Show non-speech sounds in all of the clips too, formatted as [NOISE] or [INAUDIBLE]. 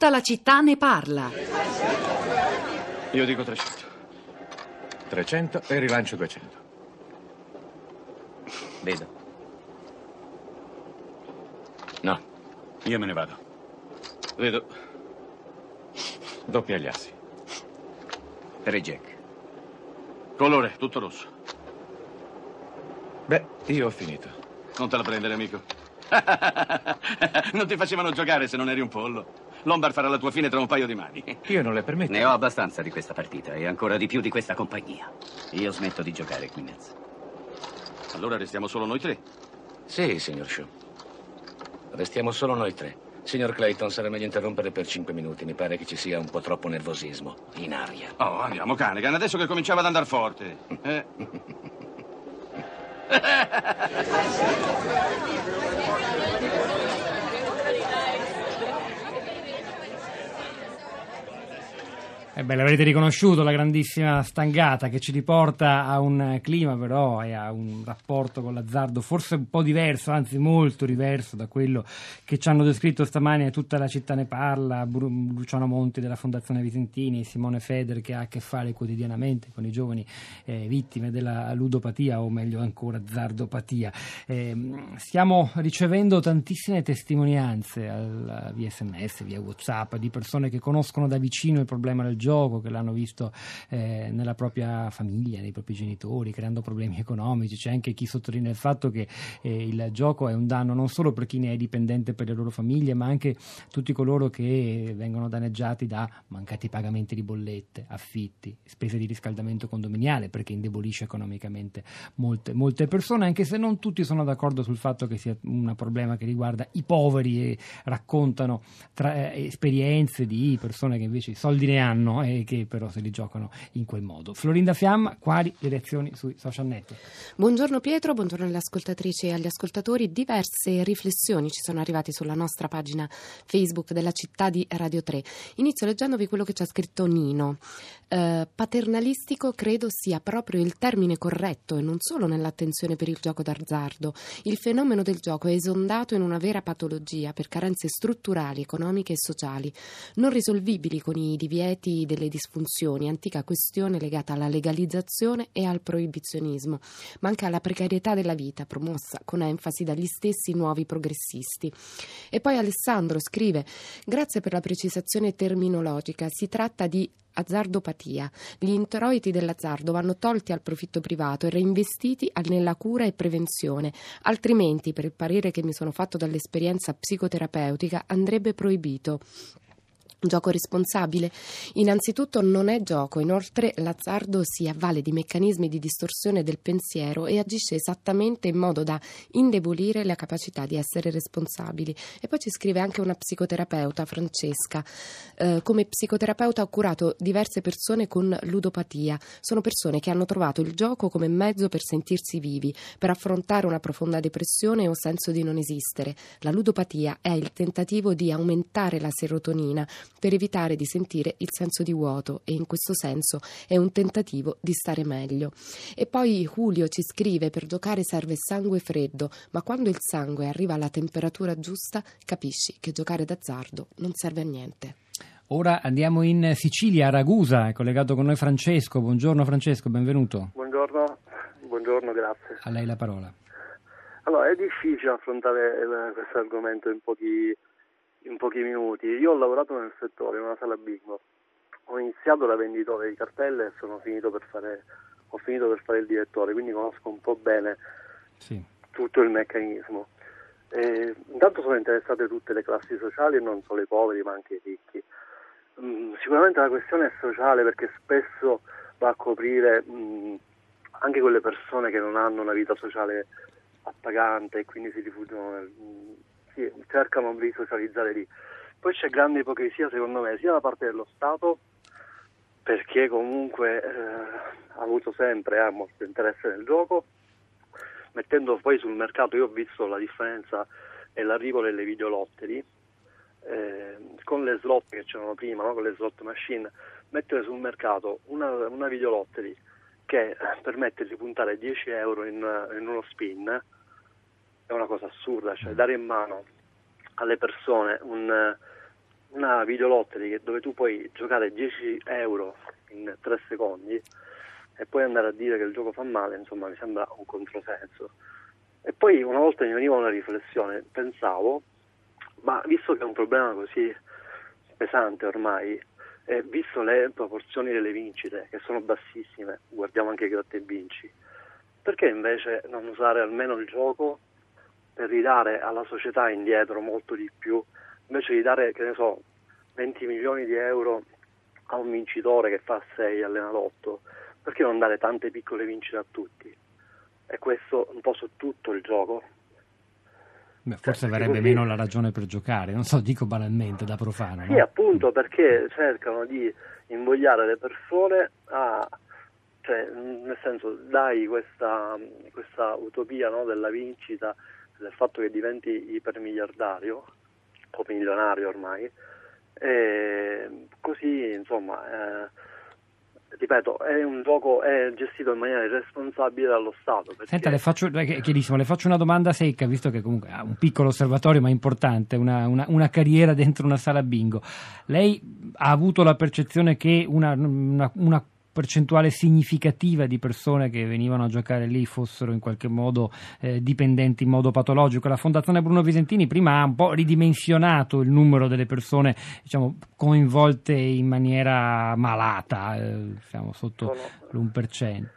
Tutta la città ne parla. Io dico 300. 300 e rilancio 200. Vedo. No, Io me ne vado. vedo. Doppia agli assi. Tre Jack. Colore, tutto rosso. Beh, io ho finito. Non te la prendere, amico. [LAUGHS] non ti facevano giocare se non eri un pollo. Lombard farà la tua fine tra un paio di mani. Io non le permetto. Ne ho abbastanza di questa partita e ancora di più di questa compagnia. Io smetto di giocare qui in mezzo. Allora restiamo solo noi tre. Sì, signor Shaw. Restiamo solo noi tre. Signor Clayton, sarà meglio interrompere per cinque minuti. Mi pare che ci sia un po' troppo nervosismo in aria. Oh, andiamo, Canegan, adesso che cominciava ad andare forte. Eh? [LAUGHS] [LAUGHS] Eh beh, l'avrete riconosciuto, la grandissima stangata che ci riporta a un clima però e a un rapporto con l'azzardo forse un po' diverso, anzi molto diverso da quello che ci hanno descritto stamani tutta la città ne parla, Luciano Monti della Fondazione Visentini, Simone Feder che ha a che fare quotidianamente con i giovani eh, vittime della ludopatia o meglio ancora zardopatia. Eh, stiamo ricevendo tantissime testimonianze al, via sms, via whatsapp di persone che conoscono da vicino il problema del gioco, che l'hanno visto eh, nella propria famiglia, nei propri genitori, creando problemi economici. C'è anche chi sottolinea il fatto che eh, il gioco è un danno non solo per chi ne è dipendente per le loro famiglie, ma anche tutti coloro che vengono danneggiati da mancati pagamenti di bollette, affitti, spese di riscaldamento condominiale, perché indebolisce economicamente molte, molte persone, anche se non tutti sono d'accordo sul fatto che sia un problema che riguarda i poveri e raccontano tra, eh, esperienze di persone che invece i soldi ne hanno e che però se li giocano in quel modo. Florinda Fiamma, quali le reazioni sui social network? Buongiorno Pietro, buongiorno alle ascoltatrici e agli ascoltatori. Diverse riflessioni ci sono arrivate sulla nostra pagina Facebook della città di Radio 3. Inizio leggendovi quello che ci ha scritto Nino. Eh, paternalistico credo sia proprio il termine corretto e non solo nell'attenzione per il gioco d'azzardo. Il fenomeno del gioco è esondato in una vera patologia per carenze strutturali, economiche e sociali, non risolvibili con i divieti delle disfunzioni, antica questione legata alla legalizzazione e al proibizionismo, ma anche alla precarietà della vita, promossa con enfasi dagli stessi nuovi progressisti. E poi Alessandro scrive: Grazie per la precisazione terminologica, si tratta di azzardopatia. Gli introiti dell'azzardo vanno tolti al profitto privato e reinvestiti nella cura e prevenzione, altrimenti, per il parere che mi sono fatto dall'esperienza psicoterapeutica, andrebbe proibito. Gioco responsabile? Innanzitutto non è gioco, inoltre l'azzardo si avvale di meccanismi di distorsione del pensiero e agisce esattamente in modo da indebolire la capacità di essere responsabili. E poi ci scrive anche una psicoterapeuta, Francesca. Eh, come psicoterapeuta ho curato diverse persone con ludopatia. Sono persone che hanno trovato il gioco come mezzo per sentirsi vivi, per affrontare una profonda depressione o senso di non esistere. La ludopatia è il tentativo di aumentare la serotonina per evitare di sentire il senso di vuoto e in questo senso è un tentativo di stare meglio. E poi Julio ci scrive per giocare serve sangue freddo, ma quando il sangue arriva alla temperatura giusta capisci che giocare d'azzardo non serve a niente. Ora andiamo in Sicilia, a Ragusa, è collegato con noi Francesco. Buongiorno Francesco, benvenuto. Buongiorno, buongiorno, grazie. A lei la parola. Allora, è difficile affrontare eh, questo argomento in pochi in pochi minuti. Io ho lavorato nel settore, in una sala bingo. Ho iniziato da venditore di cartelle e sono finito per fare, ho finito per fare il direttore, quindi conosco un po' bene sì. tutto il meccanismo. E, intanto sono interessate tutte le classi sociali e non solo i poveri ma anche i ricchi. Mm, sicuramente la questione è sociale perché spesso va a coprire mm, anche quelle persone che non hanno una vita sociale appagante e quindi si rifugiano nel, sì, cercano di socializzare lì. Poi c'è grande ipocrisia secondo me sia da parte dello Stato perché comunque eh, ha avuto sempre eh, molto interesse nel gioco, mettendo poi sul mercato, io ho visto la differenza e l'arrivo delle videolottery, eh, con le slot che c'erano prima, no? con le slot machine, mettere sul mercato una, una videolottery che permette di puntare 10 euro in, in uno spin, è una cosa assurda, cioè dare in mano alle persone un, una videolottery dove tu puoi giocare 10 euro in 3 secondi e poi andare a dire che il gioco fa male, insomma, mi sembra un controsenso. E poi una volta mi veniva una riflessione, pensavo, ma visto che è un problema così pesante ormai, e visto le proporzioni delle vincite, che sono bassissime, guardiamo anche i gratta e vinci, perché invece non usare almeno il gioco per ridare alla società indietro molto di più, invece di dare, che ne so, 20 milioni di euro a un vincitore che fa 6 all'Enalotto, perché non dare tante piccole vincite a tutti? E questo un po' su tutto il gioco. Beh, forse Cioè, avrebbe così- meno la ragione per giocare, non so, dico banalmente da profano. Sì, no? appunto perché cercano di invogliare le persone a, cioè, nel senso, dai questa, questa utopia no, della vincita, del fatto che diventi ipermiliardario o milionario ormai, e così insomma, eh, ripeto, è un gioco è gestito in maniera irresponsabile dallo Stato. Perché... Senta, le faccio, chiarissimo, le faccio una domanda secca, visto che comunque ha un piccolo osservatorio ma importante, una, una- una carriera [LAUGHS] dentro una sala bingo. Lei ha avuto la percezione che una- una percentuale significativa di persone che venivano a giocare lì fossero in qualche modo eh, dipendenti in modo patologico. La Fondazione Bruno Visentini prima ha un po' ridimensionato il numero delle persone diciamo, coinvolte in maniera malata, eh, siamo sotto Sono- l'1%.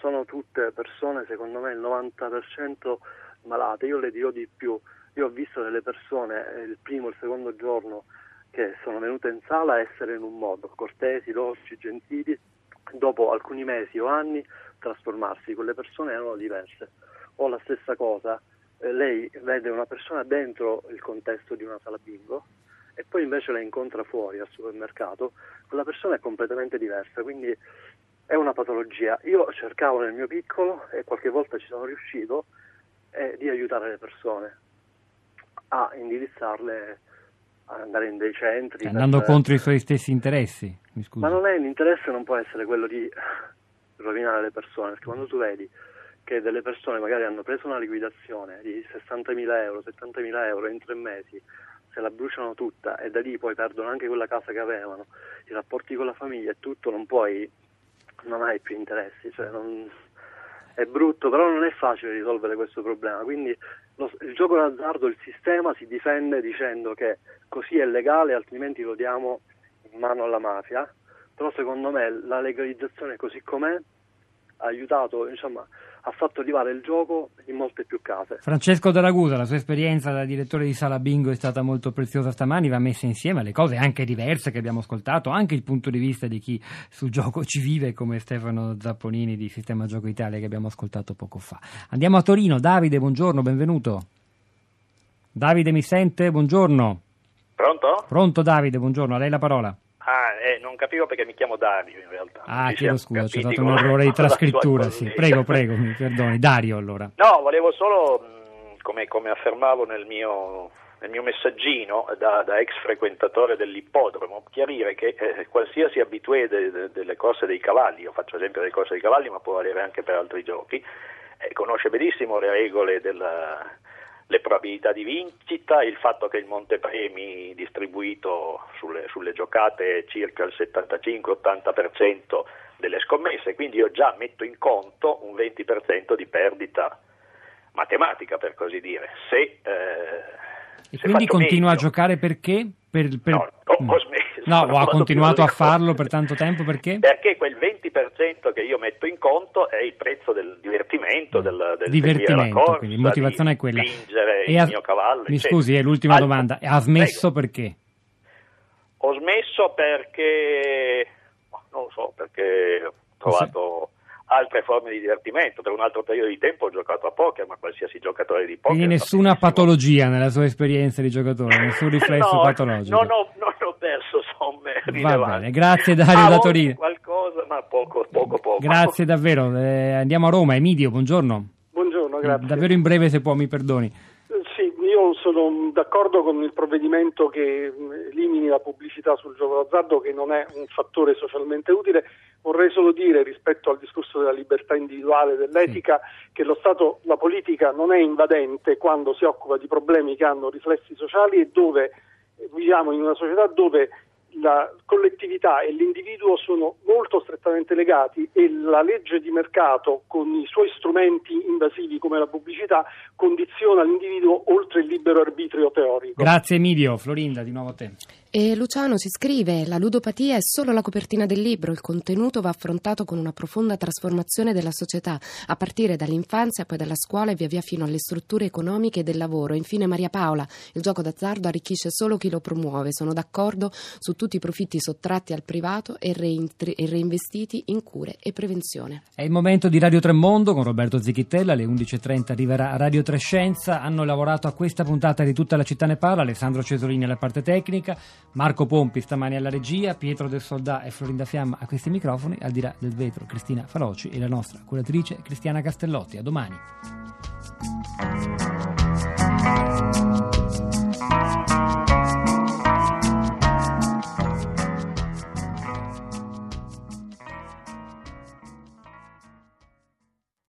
sono tutte persone, secondo me il 90% malate. Io le dirò di più. Io ho visto delle persone eh, il primo e il secondo giorno che sono venute in sala a essere in un modo, cortesi, dolci, gentili, dopo alcuni mesi o anni trasformarsi. Quelle persone erano diverse. O la stessa cosa, eh, lei vede una persona dentro il contesto di una sala bingo e poi invece la incontra fuori al supermercato, quella persona è completamente diversa, quindi è una patologia. Io cercavo nel mio piccolo e qualche volta ci sono riuscito eh, di aiutare le persone a indirizzarle andare in dei centri. Cioè, andando per- contro i suoi stessi interessi, mi scusi. Ma non è l'interesse non può essere quello di [LAUGHS] rovinare le persone, perché quando tu vedi che delle persone magari hanno preso una liquidazione di 60.000 euro, 70.000 euro in tre mesi, se la bruciano tutta e da lì poi perdono anche quella casa che avevano, i rapporti con la famiglia e tutto, non puoi, non hai più interessi, cioè non- è brutto, però non è facile risolvere questo problema, quindi lo- il gioco d'azzardo, il sistema si difende dicendo che così è legale, altrimenti lo diamo in mano alla mafia, però secondo me la legalizzazione così com'è ha aiutato, insomma, ha fatto arrivare il gioco in molte più case. Francesco Daragusa, la sua esperienza da direttore di Sala Bingo è stata molto preziosa stamani, va messa insieme alle cose anche diverse che abbiamo ascoltato, anche il punto di vista di chi sul gioco ci vive, come Stefano Zapponini di Sistema Gioco Italia che abbiamo ascoltato poco fa. Andiamo a Torino, Davide, buongiorno, benvenuto. Davide mi sente? Buongiorno. Pronto? Pronto Davide, buongiorno, a lei la parola. Ah, eh, non capivo perché mi chiamo Dario in realtà. Ah, Ci chiedo scusa, c'è stato un errore di trascrittura, sì. Prego, prego, mi perdoni. Dario allora. No, volevo solo, mh, come, come affermavo nel mio, nel mio messaggino da, da ex frequentatore dell'ippodromo, chiarire che eh, qualsiasi abitué de- de- delle corse dei cavalli, io faccio esempio delle corse dei cavalli ma può valere anche per altri giochi, eh, conosce benissimo le regole della le probabilità di vincita, il fatto che il montepremi distribuito sulle, sulle giocate è circa il 75-80% delle scommesse, quindi io già metto in conto un 20% di perdita matematica, per così dire. Se, eh, E quindi continua a meglio- giocare perché? Per, per- No, ho- ho smesso, No, [LAUGHS] ha continuato a farlo per tanto tempo perché? Perché quel 20% che io metto in conto è il prezzo del divertimento, del, del Divertimento, corsa, quindi motivazione è quella. spingere E il ha- mio cavallo. Mi eccetera. scusi, è l'ultima Altro- domanda. Ha smesso perché? Ho smesso perché, non lo so, perché ho trovato altre forme di divertimento. Per un altro periodo di tempo ho giocato a poker, ma qualsiasi giocatore di poker... Quindi nessuna patologia nella sua esperienza di giocatore, nessun [LAUGHS] riflesso no, patologico. Non ho, non ho perso somme Va rilevanti. bene, grazie Dario Ah, da Torino. qualcosa, ma poco, poco, poco. Grazie davvero. Eh, andiamo a Roma. Emidio, buongiorno. Buongiorno, grazie. Davvero in breve se può, mi perdoni. Eh, Sì, io sono d'accordo con il provvedimento che mh, elimini la pubblicità sul gioco d'azzardo, che non è un fattore socialmente utile. Vorrei solo dire, rispetto al discorso della libertà individuale, dell'etica, che lo Stato, la politica non è invadente quando si occupa di problemi che hanno riflessi sociali e dove viviamo in una società dove la collettività e l'individuo sono molto strettamente legati e la legge di mercato con i suoi strumenti invasivi come la pubblicità condiziona l'individuo oltre il libero arbitrio teorico. Grazie Emilio, Florinda, di nuovo a te. E Luciano ci scrive: La ludopatia è solo la copertina del libro, il contenuto va affrontato con una profonda trasformazione della società, a partire dall'infanzia, poi dalla scuola e via via fino alle strutture economiche e del lavoro. Infine, Maria Paola: il gioco d'azzardo arricchisce solo chi lo promuove. Sono d'accordo su tutti i profitti sottratti al privato e, reintri- e reinvestiti in cure e prevenzione. È il momento di Radio Tremondo con Roberto Zichittella. Alle 11.30 arriverà Radio Trescenza. Hanno lavorato a questa puntata di tutta la città ne parla. Alessandro Cesolini alla parte tecnica. Marco Pompi stamani alla regia, Pietro del Soldà e Florinda Fiamma a questi microfoni, al di là del vetro Cristina Faloci e la nostra curatrice Cristiana Castellotti. A domani.